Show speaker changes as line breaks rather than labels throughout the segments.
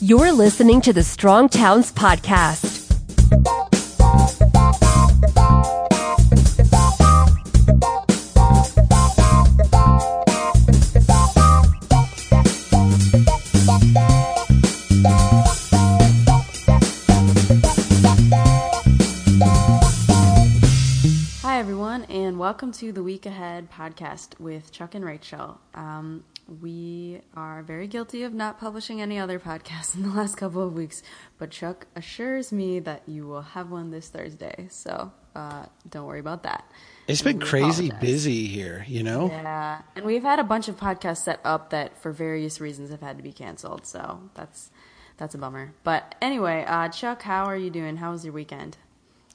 You're listening to the Strong Towns Podcast.
Hi, everyone, and welcome to the Week Ahead podcast with Chuck and Rachel. Um, we are very guilty of not publishing any other podcasts in the last couple of weeks, but Chuck assures me that you will have one this Thursday, so uh, don't worry about that.
It's been crazy
apologize.
busy here, you know?
Yeah, and we've had a bunch of podcasts set up that, for various reasons, have had to be canceled. So that's that's a bummer. But anyway, uh, Chuck, how are you doing? How was your weekend?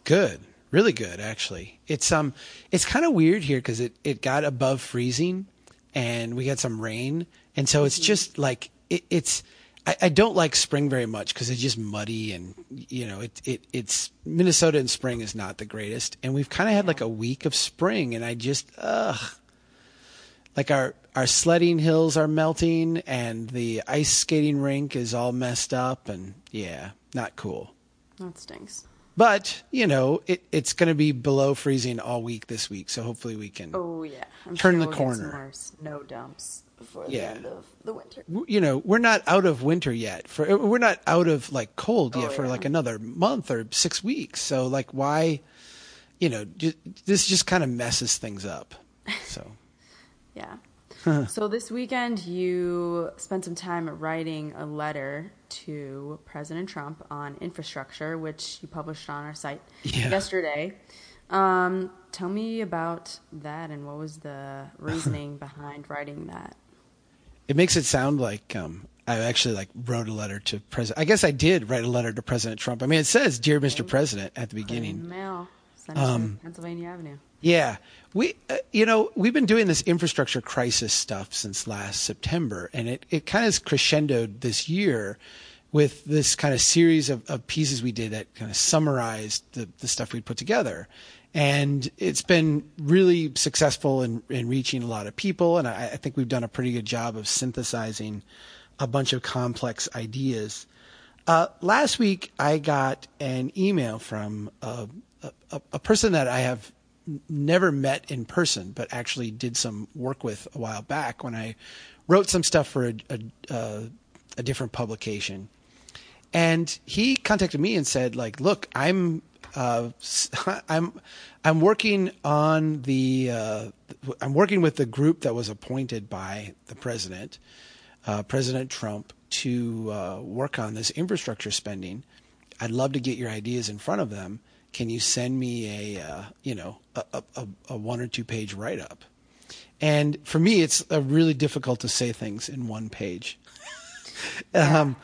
Good. Really good actually. It's um it's kind of weird here cuz it it got above freezing and we got some rain. And so it's mm-hmm. just like it, it's I, I don't like spring very much because it's just muddy and you know it, it it's Minnesota in spring is not the greatest. And we've kind of had like a week of spring and I just ugh. Like our our sledding hills are melting and the ice skating rink is all messed up and yeah not cool.
That stinks.
But you know it, it's going to be below freezing all week this week so hopefully we can
Oh yeah, I'm
Turn
sure
the
we'll
corner.
more snow dumps before
Yeah.
the end of the winter.
you know we're not out of winter yet for uh, we're not out of like cold yet
Oh,
for
yeah.
like another month or six weeks so like why you know this just kind of messes things up so
Yeah. so this weekend, you spent some time writing a letter to President Trump on infrastructure, which you published on our site
Yeah.
yesterday. Um, tell me about that and what was the reasoning behind writing that?
it makes it sound like um I actually like wrote a letter to president I guess I did write a letter to President Trump I mean it says dear Mr. President at the beginning
Mail,
Um,
Pennsylvania Avenue.
Yeah. We, uh, you know, we've been doing this infrastructure crisis stuff since last September, and it, it kind of crescendoed this year with this kind of series of, of pieces we did that kind of summarized the, the stuff we'd put together. And it's been really successful in, in reaching a lot of people, and I, I think we've done a pretty good job of synthesizing a bunch of complex ideas. Uh, last week, I got an email from a, a, a person that I have never met in person, but actually did some work with a while back when I wrote some stuff for a, a, uh, a different publication. And he contacted me and said, like, look, I'm uh, I'm I'm working on the uh, I'm working with the group that was appointed by the president, uh, President Trump, to uh, work on this infrastructure spending. I'd love to get your ideas in front of them. Can you send me a uh, you know a, a, a- one or two page write up? And for me, it's uh, really difficult to say things in one page. Um,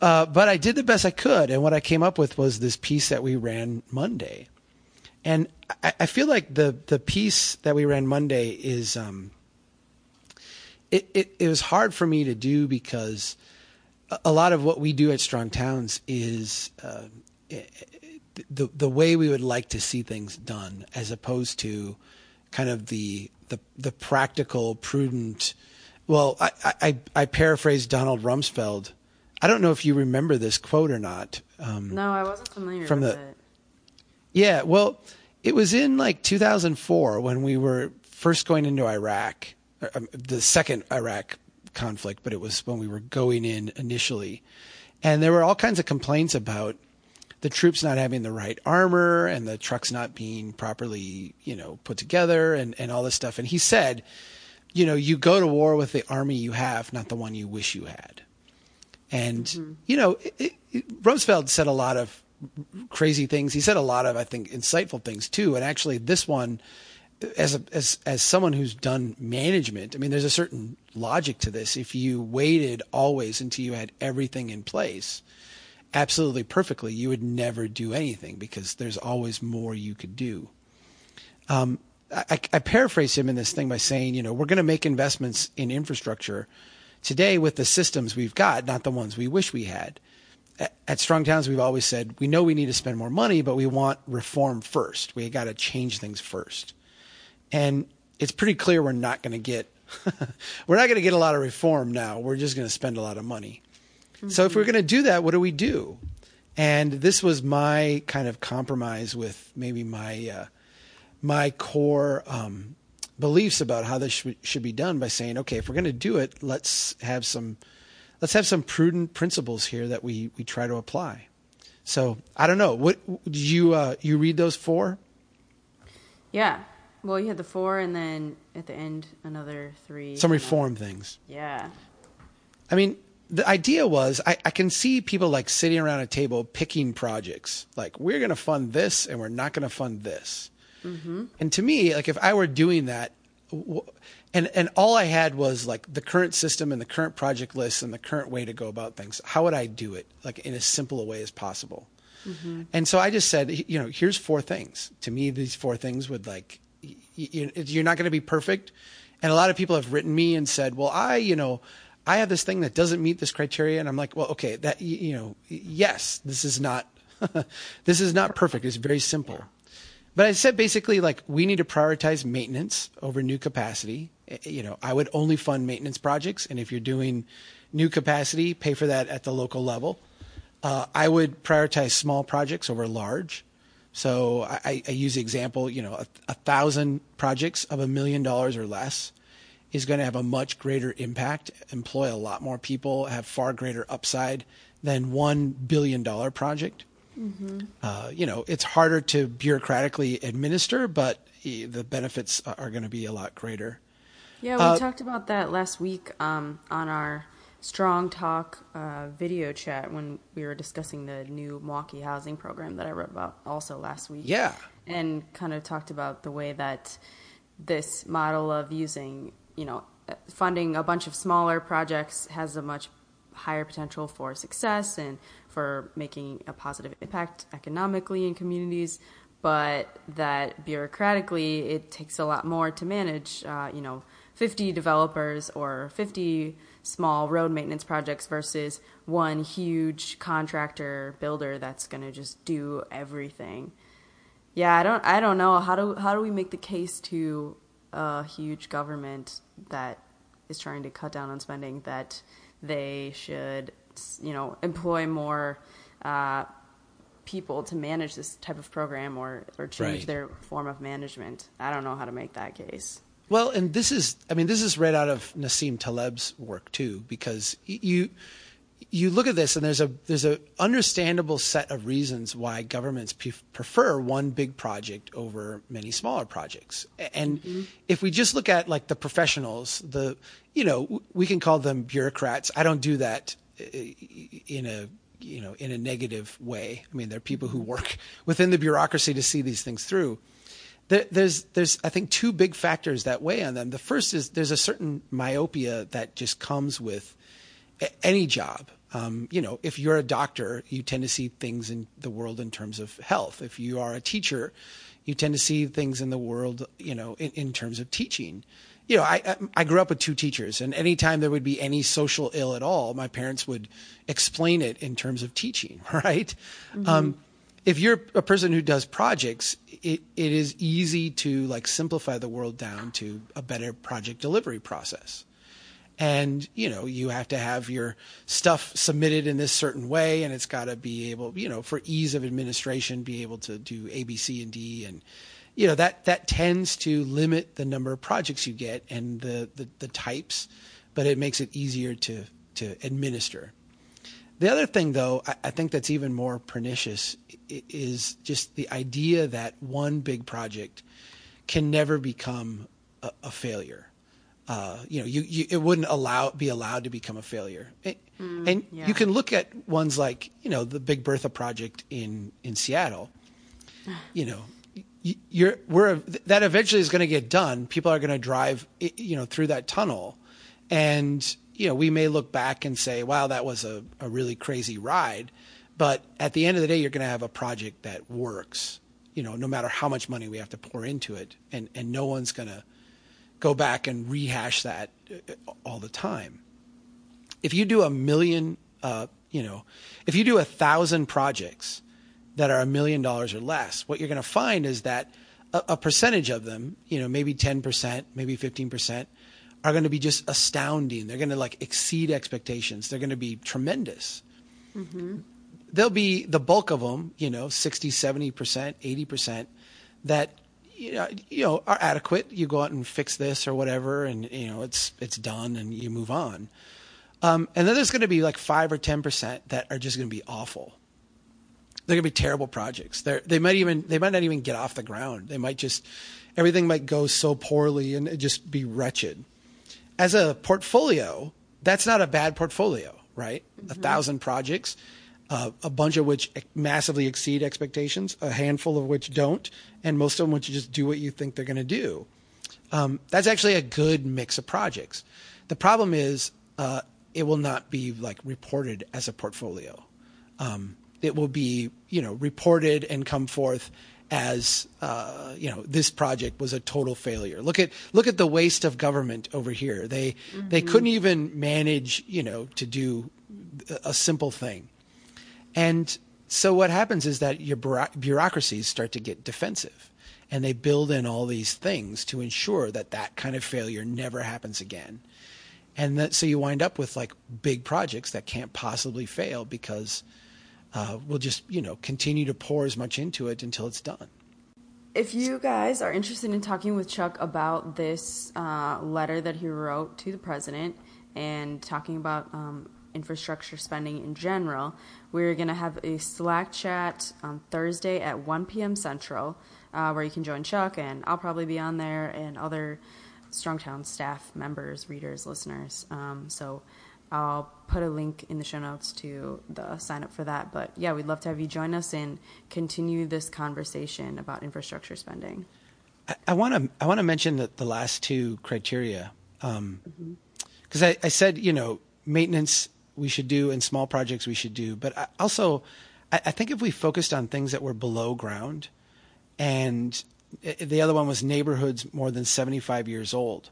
uh, but I did the best I could, and what I came up with was this piece that we ran Monday. And I, I feel like the the piece that we ran Monday is um, it, it it was hard for me to do because a- a lot of what we do at Strong Towns is uh, the the way we would like to see things done, as opposed to kind of the the the practical, prudent. Well, I I, I paraphrase Donald Rumsfeld. I don't know if you remember this quote or not. Um,
No, I wasn't familiar
From
with
the-
it.
yeah, well, it was in like 2004 when we were first going into Iraq, or, um, the second Iraq conflict, but it was when we were going in initially. And there were all kinds of complaints about the troops not having the right armor and the trucks not being properly, you know, put together and, and all this stuff. And he said, you know, you go to war with the army you have, not the one you wish you had. And mm-hmm. you know, it, it, said a lot of crazy things. He said a lot of, I think, insightful things too. And actually, this one, as a, as as someone who's done management, I mean, there's a certain logic to this. If you waited always until you had everything in place, absolutely perfectly, you would never do anything because there's always more you could do. Um, I, I paraphrase him in this thing by saying, you know, we're going to make investments in infrastructure today with the systems we've got, not the ones we wish we had. At, at Strong Towns, we've always said we know we need to spend more money, but we want reform first. We got to change things first. And it's pretty clear we're not going to get we're not going to get a lot of reform now. We're just going to spend a lot of money. So if we're going to do that, what do we do? And this was my kind of compromise with maybe my uh, my core um, beliefs about how this sh- should be done by saying, okay, if we're going to do it, let's have some let's have some prudent principles here that we we try to apply. So I don't know. What did you uh, you read those four?
Yeah. Well, you had the four, and then at the end another three.
Some reform things.
Yeah.
I mean, the idea was I, I can see people like sitting around a table picking projects. Like we're going to fund this, and we're not going to fund this. Mm-hmm. And to me, like if I were doing that, and and all I had was like the current system and the current project list and the current way to go about things. How would I do it like in as simple a way as possible? Mm-hmm. And so I just said, you know, here's four things. To me, these four things would like you're not going to be perfect. And a lot of people have written me and said, well, I, you know, I have this thing that doesn't meet this criteria. And I'm like, well, okay, that, you know, yes, this is not, this is not perfect. It's very simple. But I said basically like we need to prioritize maintenance over new capacity. You know, I would only fund maintenance projects. And if you're doing new capacity, pay for that at the local level. Uh, I would prioritize small projects over large. So I, I use the example, you know, a, a thousand projects of a million dollars or less is going to have a much greater impact, employ a lot more people, have far greater upside than one billion dollar project. Mm-hmm. Uh, you know, it's harder to bureaucratically administer, but the benefits are going to be a lot greater.
Yeah, we uh, talked about that last week um, on our strong talk uh, video chat when we were discussing the new Milwaukee housing program that I wrote about also last week.
Yeah.
And kind of talked about the way that this model of using, you know, funding a bunch of smaller projects has a much higher potential for success and for making a positive impact economically in communities, but that bureaucratically it takes a lot more to manage, uh, you know, 50 developers or 50 small road maintenance projects versus one huge contractor builder that's going to just do everything. Yeah, I don't I don't know how do how do we make the case to a huge government that is trying to cut down on spending that they should you know employ more uh, people to manage this type of program or or change right. their form of management. I don't know how to make that case.
Well, and this is, I mean, this is right out of Nassim Taleb's work too, because you you look at this and there's a there's a understandable set of reasons why governments p- prefer one big project over many smaller projects. And mm-hmm. if we just look at like the professionals, the you know we can call them bureaucrats. I don't do that uh, in a you know in a negative way. I mean, there are people who mm-hmm. work within the bureaucracy to see these things through there, there's there's I think two big factors that weigh on them. The first is there's a certain myopia that just comes with any job. Um, you know, if you're a doctor, you tend to see things in the world in terms of health. If you are a teacher, you tend to see things in the world, you know, in, in terms of teaching. You know, I I grew up with two teachers, and anytime there would be any social ill at all, my parents would explain it in terms of teaching, right? Mm-hmm. Um, if you're a person who does projects, it, it is easy to like simplify the world down to a better project delivery process. And, you know, you have to have your stuff submitted in this certain way and it's got to be able, you know, for ease of administration, be able to do A, B, C, and D. And, you know, that, that tends to limit the number of projects you get and the, the, the types, but it makes it easier to, to administer. The other thing, though, I, I think that's even more pernicious is just the idea that one big project can never become a, a failure. Uh, you know, you, you, it wouldn't allow be allowed to become a failure. And, mm, and yeah. you can look at ones like you know the Big Bertha project in in Seattle. You know, you're we're that eventually is going to get done. People are going to drive you know through that tunnel, and you know, we may look back and say, wow, that was a, a really crazy ride. But at the end of the day, you're going to have a project that works, you know, no matter how much money we have to pour into it. And, and no one's going to go back and rehash that uh, all the time. If you do a million, uh, you know, if you do a thousand projects that are a million dollars or less, what you're going to find is that a, a percentage of them, you know, maybe 10%, maybe 15%, are going to be just astounding. They're going to like exceed expectations. They're going to be tremendous. Mm-hmm. There'll be the bulk of them, you know, 60, 70%, 80% that you know, you know are adequate. You go out and fix this or whatever and you know, it's it's done and you move on. Um, and then there's going to be like 5 or 10% that are just going to be awful. They're going to be terrible projects. They they might even they might not even get off the ground. They might just everything might go so poorly and just be wretched. As a portfolio, that's not a bad portfolio, right? Mm-hmm. A thousand projects, uh, a bunch of which massively exceed expectations, a handful of which don't, and most of them which just do what you think they're going to do. Um, that's actually a good mix of projects. The problem is uh, it will not be like reported as a portfolio. Um, it will be you know reported and come forth as uh, you know this project was a total failure. Look at look at the waste of government over here. They mm-hmm. they couldn't even manage you know to do a simple thing, and so what happens is that your bureaucracies start to get defensive, and they build in all these things to ensure that that kind of failure never happens again. And that, so you wind up with like big projects that can't possibly fail because uh, we'll just you know continue to pour as much into it until it's done.
If you guys are interested in talking with Chuck about this uh, letter that he wrote to the president and talking about um, infrastructure spending in general, we're going to have a Slack chat on Thursday at 1 p.m. Central, uh, where you can join Chuck, and I'll probably be on there, and other Strong Towns staff members, readers, listeners. Um, so I'll put a link in the show notes to the sign up for that. But yeah, we'd love to have you join us and continue this conversation about infrastructure spending.
I want to I want to mention the, the last two criteria because um, mm-hmm. I, I, said you know maintenance we should do and small projects we should do, but I also I, I think if we focused on things that were below ground, and the other one was neighborhoods more than seventy five years old.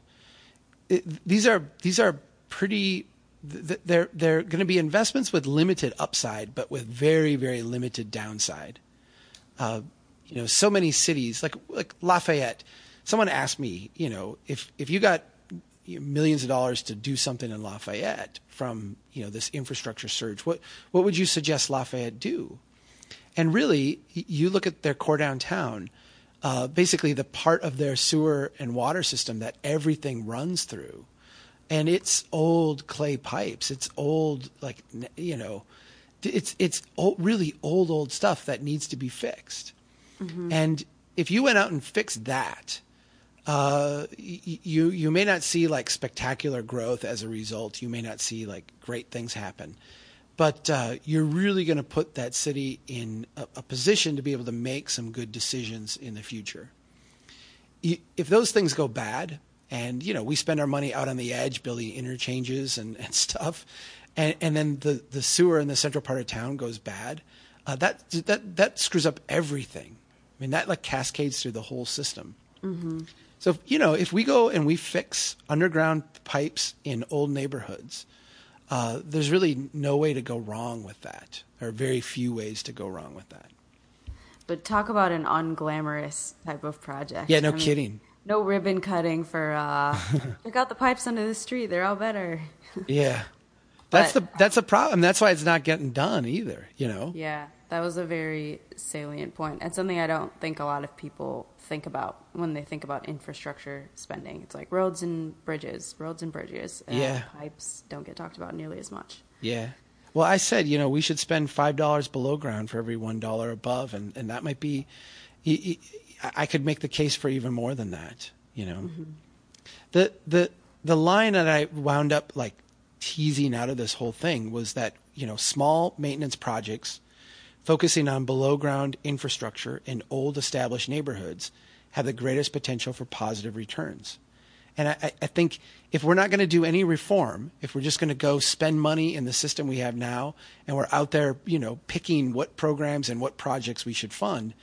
It, these are these are pretty they're they're going to be investments with limited upside, but with very very limited downside. Uh, you know, so many cities like like Lafayette. Someone asked me, you know, if if you got millions of dollars to do something in Lafayette from you know this infrastructure surge, what what would you suggest Lafayette do? And really, you look at their core downtown. Uh, basically, the part of their sewer and water system that everything runs through and it's old clay pipes. It's old, like you know, it's it's old, really old old stuff that needs to be fixed. Mm-hmm. And if you went out and fixed that, uh, you you may not see like spectacular growth as a result. You may not see like great things happen, but uh, you're really going to put that city in a, a, position to be able to make some good decisions in the future. if those things go bad, and you know we spend our money out on the edge building interchanges and, and stuff and, and then the, the sewer in the central part of town goes bad uh, that that that screws up everything i mean that like cascades through the whole system mm-hmm. So you know if we go and we fix underground pipes in old neighborhoods uh, there's really no way to go wrong with that or very few ways to go wrong with that.
But talk about an unglamorous type of project.
Yeah no I mean, kidding.
no ribbon cutting for uh check out the pipes under the street. They're all better.
Yeah. That's but, the that's a problem. That's why it's not getting done either you know?
Yeah that was a very salient point. and something i don't think a lot of people think about when they think about infrastructure spending it's like roads and bridges roads and bridges uh, yeah pipes don't get talked about nearly as much
yeah well i said you know we should spend five dollars below ground for every one dollar above and and that might be I could make the case for even more than that. You know, mm-hmm. the the the line that I wound up like teasing out of this whole thing was that you know small maintenance projects focusing on below ground infrastructure in old established neighborhoods have the greatest potential for positive returns. And I, I think if we're not going to do any reform, if we're just going to go spend money in the system we have now, and we're out there, you know, picking what programs and what projects we should fund,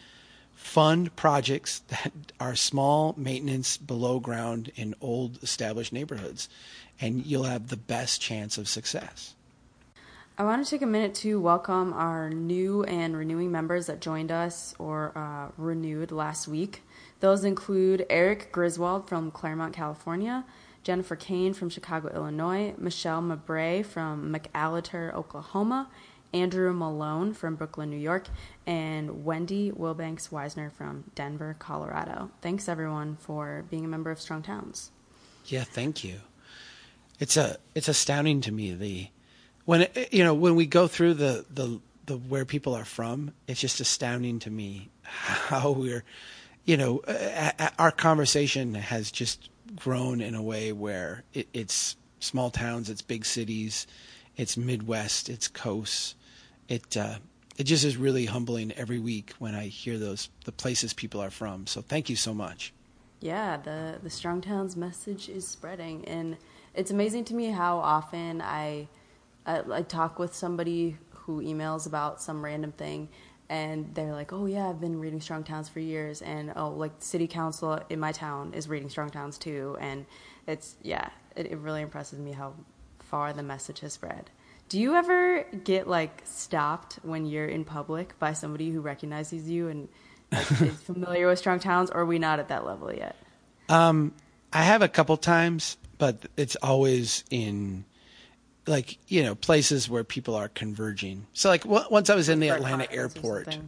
fund projects that are small maintenance below ground in old established neighborhoods, and you'll have the best chance of success.
I want to take a minute to welcome our new and renewing members that joined us or uh, renewed last week. Those include Eric Griswold from Claremont, California, Jennifer Kane from Chicago, Illinois, Michelle Mabray from McAlester, Oklahoma, Andrew Malone from Brooklyn, New York, and Wendy Wilbanks Weisner from Denver, Colorado. Thanks everyone for being a member of Strong Towns.
Yeah, thank you. It's a it's astounding to me the when you know when we go through the the the where people are from, it's just astounding to me how we're you know our conversation has just grown in a way where it, it's small towns, it's big cities, it's Midwest, it's coasts. It uh, it just is really humbling every week when I hear those the places people are from. So thank you so much.
Yeah, the the Strong Towns message is spreading, and it's amazing to me how often I I, I talk with somebody who emails about some random thing and they're like, "Oh yeah, I've been reading Strong Towns for years," and oh, like city council in my town is reading Strong Towns too, and it's yeah, it, it really impresses me how far the message has spread. Do you ever get like stopped when you're in public by somebody who recognizes you and like, is familiar with Strong Towns, or are we not at that level yet?
Um, I have a couple times, but it's always in like you know places where people are converging. So like once I was in the Atlanta airport.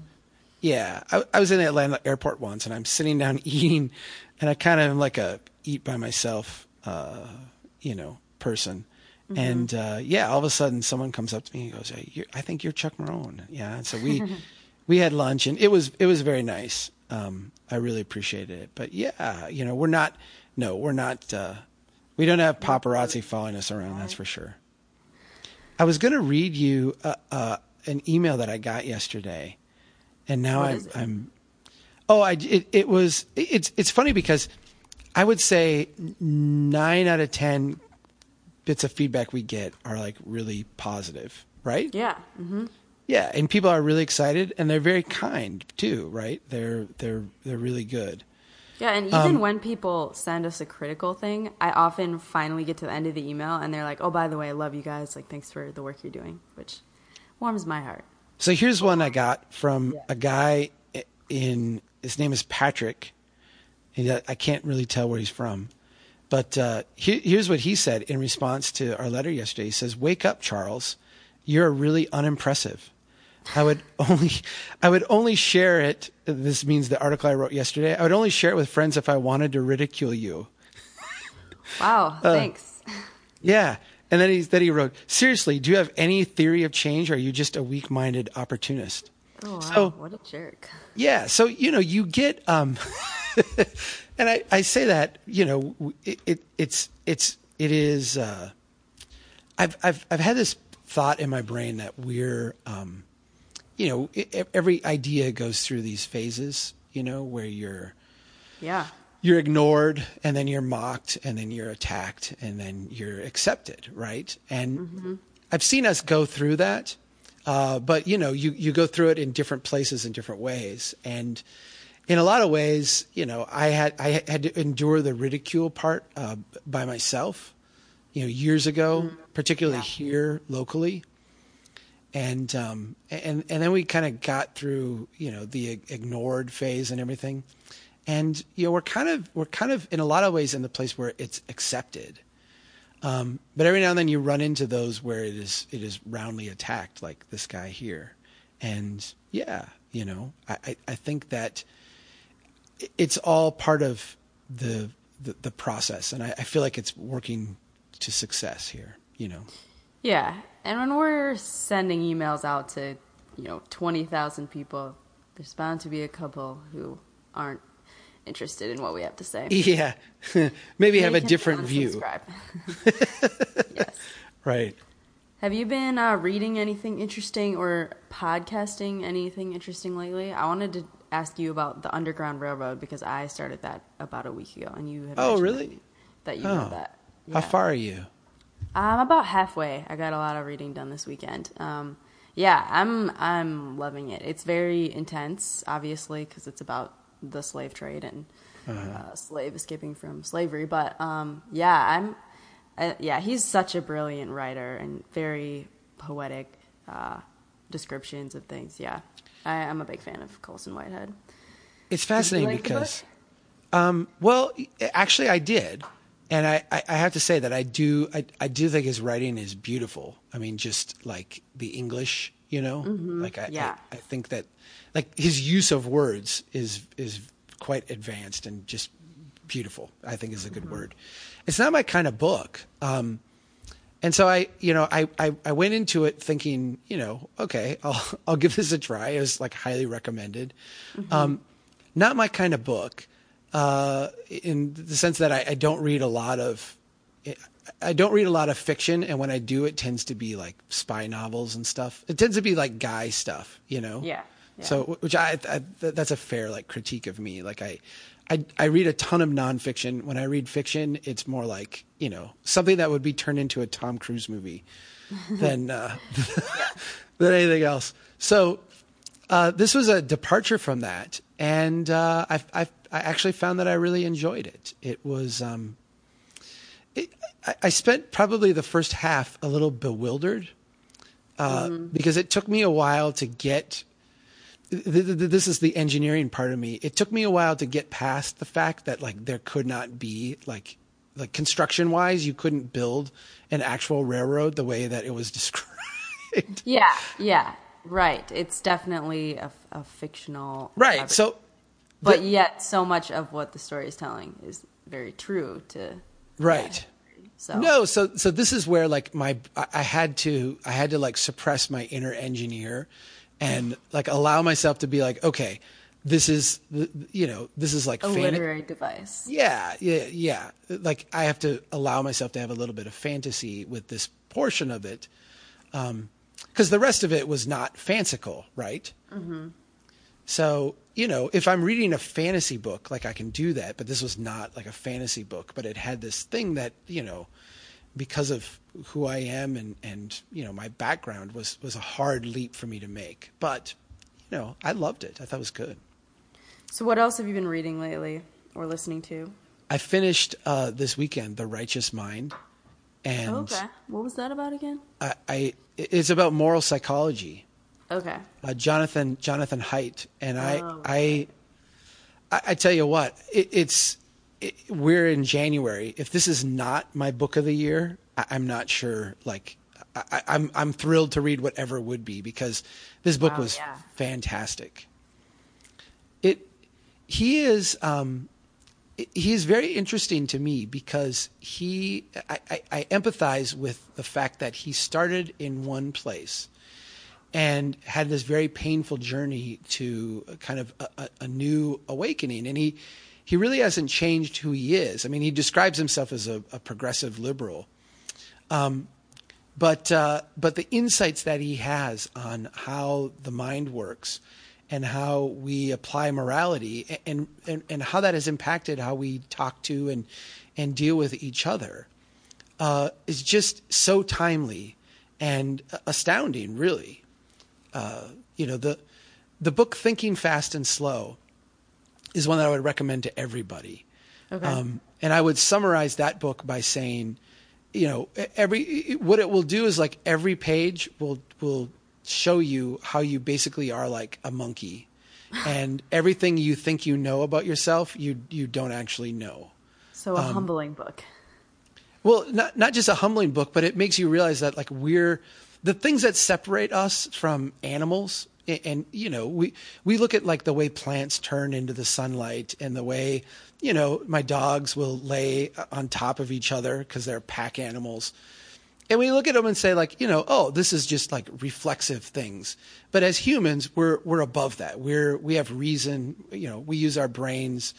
Yeah, I, I was in the Atlanta airport once, and I'm sitting down eating, and I kind of am like a eat by myself, uh, you know, person. Mm-hmm. And uh, yeah, all of a sudden, someone comes up to me and goes, hey, "I think you're Chuck Marohn." Yeah, and so we we had lunch, and it was it was very nice. Um, I really appreciated it. But yeah, you know, we're not. No, we're not. Uh, we don't have paparazzi following us around. That's for sure. I was going to read you uh, uh, an email that I got yesterday, and now I'm, I'm. Oh, I it, it was it's it's funny because I would say nine out of ten bits of feedback we get are like really positive, right?
Yeah. Mm-hmm.
Yeah, and people are really excited, and they're very kind too, right? They're they're they're really good.
Yeah, and even um, when people send us a critical thing, I often finally get to the end of the email and they're like, "Oh, by the way, I love you guys. Like, thanks for the work you're doing," which warms my heart.
So here's one I got from yeah. a guy in his name is Patrick. I can't really tell where he's from, but uh, here's what he said in response to our letter yesterday. He says, "Wake up, Charles. You're really unimpressive." I would only I would only share it. This means the article I wrote yesterday. I would only share it with friends if I wanted to ridicule you.
Wow, uh, thanks.
Yeah. And then he then he wrote, "Seriously, do you have any theory of change or are you just a weak-minded opportunist?"
Oh, wow. So, what a jerk.
Yeah, so you know, you get um and I I say that, you know, it, it it's it's it is uh I've I've I've had this thought in my brain that we're um you know, every idea goes through these phases, you know, where you're,
yeah,
you're ignored and then you're mocked and then you're attacked and then you're accepted, right? And mm-hmm. I've seen us go through that, uh, but you know, you you go through it in different places in different ways, and in a lot of ways, you know, I had I had to endure the ridicule part uh, by myself, you know, years ago, mm-hmm. particularly yeah. here locally and um, and and then we kind of got through you know the ignored phase and everything, and you know we're kind of we're kind of in a lot of ways in the place where it's accepted, um, but every now and then you run into those where it is it is roundly attacked, like this guy here, and yeah, you know I I think that it's all part of the the, the process, and I, I feel like it's working to success here, you know.
Yeah, and when we're sending emails out to, you know, 20,000 people, there's bound to be a couple who aren't interested in what we have to say.
Yeah. Maybe have a different view. yes. Right.
Have you been uh, reading anything interesting or podcasting anything interesting lately? I wanted to ask you about the Underground Railroad because I started that about a week ago, and you have
oh really
that you oh. know that.
Yeah. How far are you?
I'm about halfway. I got a lot of reading done this weekend. Um, yeah, I'm I'm loving it. It's very intense, obviously, because it's about the slave trade and uh-huh. uh, slave escaping from slavery. But um, yeah, I'm uh, yeah, he's such a brilliant writer and very poetic uh, descriptions of things. Yeah, I, am a big fan of Colson Whitehead.
It's fascinating like because, um, well, actually, I did and I, I, I have to say that I do I, I do think his writing is beautiful. I mean, just like the English, you know, like I,
Yeah.
I I think that like his use of words is is quite advanced and just beautiful. I think is a good word. It's not my kind of book. Um, and so I, you know, I, I, I went into it thinking, you know, okay, I'll, I'll give this a try. It was like highly recommended. Um, not my kind of book, uh, in the sense that I, I don't read a lot of, I don't read a lot of fiction. And when I do, it tends to be like spy novels and stuff. It tends to be like guy stuff, you know?
Yeah. yeah.
So, which I, I th- that's a fair like critique of me. Like I, I, I read a ton of nonfiction. When I read fiction, it's more like you know something that would be turned into a Tom Cruise movie than uh, than anything else. So uh, this was a departure from that, and uh, I, I, I actually found that I really enjoyed it. It was. Um, it, I, I spent probably the first half a little bewildered uh, because it took me a while to get th- th- th- this is the engineering part of me. It took me a while to get past the fact that like there could not be like like construction wise, you couldn't build an actual railroad the way that it was described.
yeah, yeah, right. It's definitely a, a fictional,
right.
fabric-
So,
but
the-
yet so much of what the story is telling is very true to
right.
so
No, so so this is where like my I had to I had to like suppress my inner engineer and like allow myself to be like okay, this is you know this is like
a
fan-
literary device.
Yeah, yeah, yeah. Like I have to allow myself to have a little bit of fantasy with this portion of it, um, because the rest of it was not fanciful, right? Mm-hmm. So you know, if I'm reading a fantasy book, like I can do that, but this was not like a fantasy book, but it had this thing that you know, because of who I am and and you know my background was was a hard leap for me to make, but you know I loved it. I thought it was good.
So what else have you been reading lately or listening to?
I finished uh, this weekend The Righteous Mind, and
okay, what was that about again?
I, I it's about moral psychology.
Okay,
Uh, Jonathan Jonathan Haidt, and I
Oh,
I, I I tell you what, it, it's it, we're in January. If this is not my book of the year, I, I'm not sure. Like I, I- I'm I'm thrilled to read whatever would be because this book
Wow,
was
yeah.
fantastic. It he is um, he is very interesting to me because he I, I, I empathize with the fact that he started in one place and had this very painful journey to kind of a, a, a new awakening. And he he really hasn't changed who he is. I mean he describes himself as a, a progressive liberal. Um, but uh, but the insights that he has on how the mind works and how we apply morality and, and and how that has impacted how we talk to and and deal with each other uh, is just so timely and astounding really. Uh, you know the the book thinking fast and slow is one that i would recommend to everybody.
Okay,
um, and I would summarize that book by saying, you know, every what it will do is like every page will will show you how you basically are like a monkey, and everything you think you know about yourself, you you don't actually know.
so a
um,
humbling book.
Well, not not just a humbling book, but it makes you realize that like we're the things that separate us from animals. And, and you know, we we look at like the way plants turn into the sunlight, and the way you know my dogs will lay on top of each other because they're pack animals. And we look at them and say like, you know, oh, this is just like reflexive things. But as humans, we're we're above that. We're we have reason. You know, we use our brains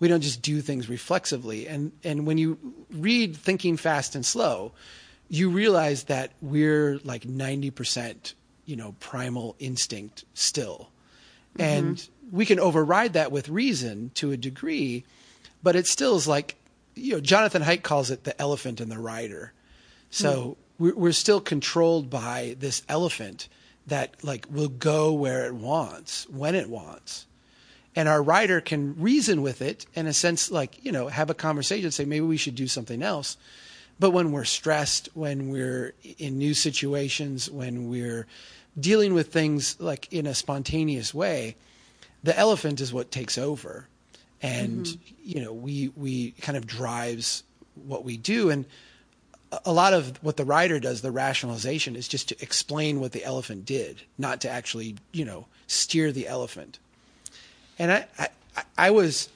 we don't just do things reflexively and and when you read thinking fast and slow you realize that we're like 90% you know primal instinct still mm-hmm. and we can override that with reason to a degree but it still is like you know jonathan haidt calls it the elephant and the rider so hmm. we're, we're still controlled by this elephant that like will go where it wants when it wants. And our rider can reason with it in a sense like you know have a conversation say maybe we should do something else. But when we're stressed when we're in new situations when we're dealing with things like in a spontaneous way the elephant is what takes over. And mm-hmm. you know we we kind of drives what we do. And a lot of what the rider does, the rationalization, is just to explain what the elephant did, not to actually, you know, steer the elephant. And I, I, I was,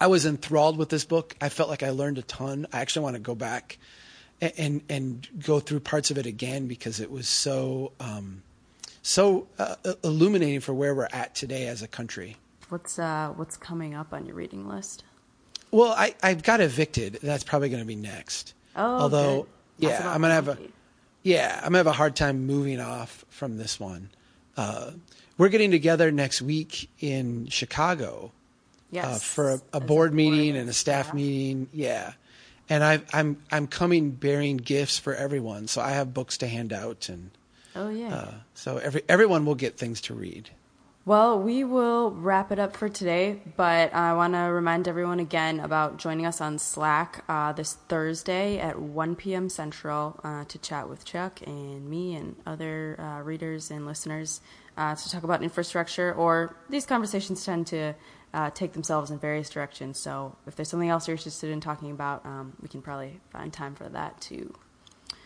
I was enthralled with this book. I felt like I learned a ton. I actually want to go back and and, and go through parts of it again because it was so, um, so uh, illuminating for where we're at today as a country.
What's uh, what's coming up on your reading list?
Well, I, I've got evicted. That's probably going to be next.
Oh,
although
good.
Yeah, I'm gonna have a yeah, I'm gonna have a hard time moving off from this one. Uh, we're getting together next week in Chicago
yes
uh, for a, a board meeting
and
and a staff meeting. Yeah, and I, I'm I'm coming bearing gifts for everyone, so I have books to hand out, and
Oh yeah.
uh, so every everyone will get things to read.
Well, we will wrap it up for today, but I want to remind everyone again about joining us on Slack uh, this Thursday at 1 p.m. Central uh, to chat with Chuck and me and other uh, readers and listeners uh, to talk about infrastructure. Or these conversations tend to uh, take themselves in various directions. So if there's something else you're interested in talking about, um, we can probably find time for that too.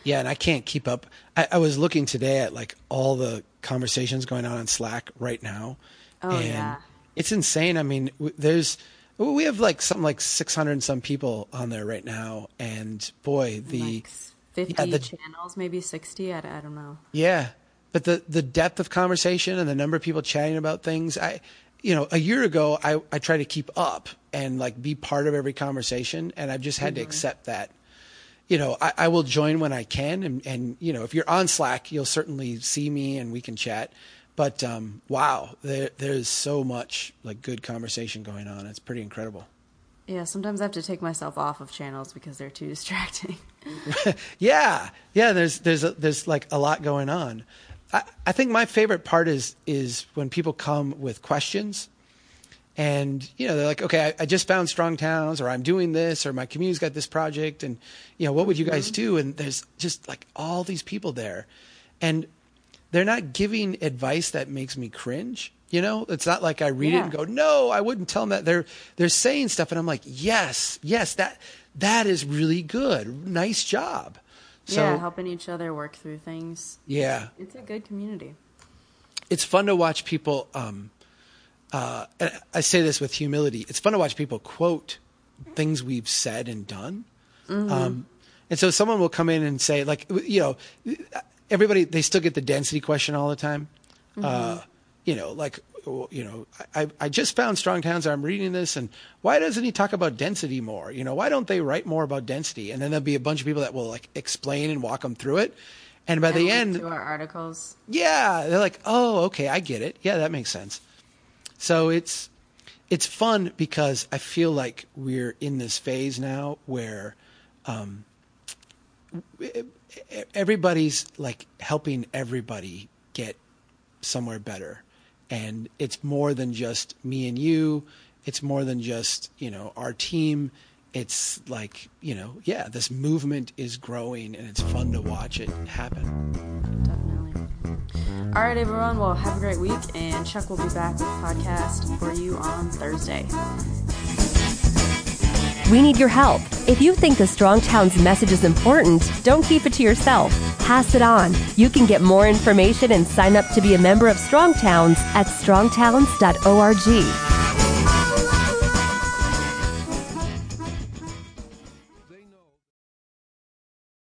Yeah, and I can't keep up. I, I was looking today at like all the conversations going on on Slack right now.
Oh,
and
yeah.
It's insane. I mean, there's we have like something like 600 and some people on there right now, and boy, the
like 50
yeah, the-
channels, maybe 60. I, I don't know.
yeah, but the the depth of conversation and the number of people chatting about things, I you know, a year ago I I tried to keep up and like be part of every conversation, and I've just had to mm-hmm. accept that. You know, I, I will join when I can, and and you know, if you're on Slack, you'll certainly see me and we can chat. But um, wow, there there's so much like good conversation going on. It's pretty incredible.
Yeah, sometimes I have to take myself off of channels because they're too distracting.
Yeah, yeah. There's there's a, there's like a lot going on. I, I think my favorite part is is when people come with questions, and you know they're like, okay, I, I just found strong towns, or I'm doing this, or my community's got this project, and you know what would you guys do? And there's just like all these people there, and they're not giving advice that makes me cringe. You know, it's not like I read it and go, no, I wouldn't tell them that. They're they're saying stuff, and I'm like, yes, yes, that that is really good. Nice job. So
yeah, helping each other work through things.
yeah,
It's a good community.
it's fun to watch people. Um, uh, I say this with humility. It's fun to watch people quote things we've said and done. Um, and so someone will come in and say, like, you know, everybody they still get the density question all the time. Uh, you know, like, you know, I, I just found strong towns. I'm reading this, and why doesn't he talk about density more? You know, why don't they write more about density? And then there'll be a bunch of people that will like explain and walk them through it. And by the
And link
end,
to our articles.
yeah, they're like, "Oh, okay, I get it. Yeah, that makes sense." So it's it's fun because I feel like we're in this phase now where um, everybody's like helping everybody get somewhere better, and it's more than just me and you. It's more than just you know our team. It's like you know, yeah, this movement is growing, and it's fun to watch it happen.
Definitely. All right, everyone. Well, have a great week, and Chuck will be back with a podcast for you on Thursday.
We need your help. If you think the Strong Towns message is important, don't keep it to yourself. Pass it on. You can get more information and sign up to be a member of Strong Towns at strongtowns.org.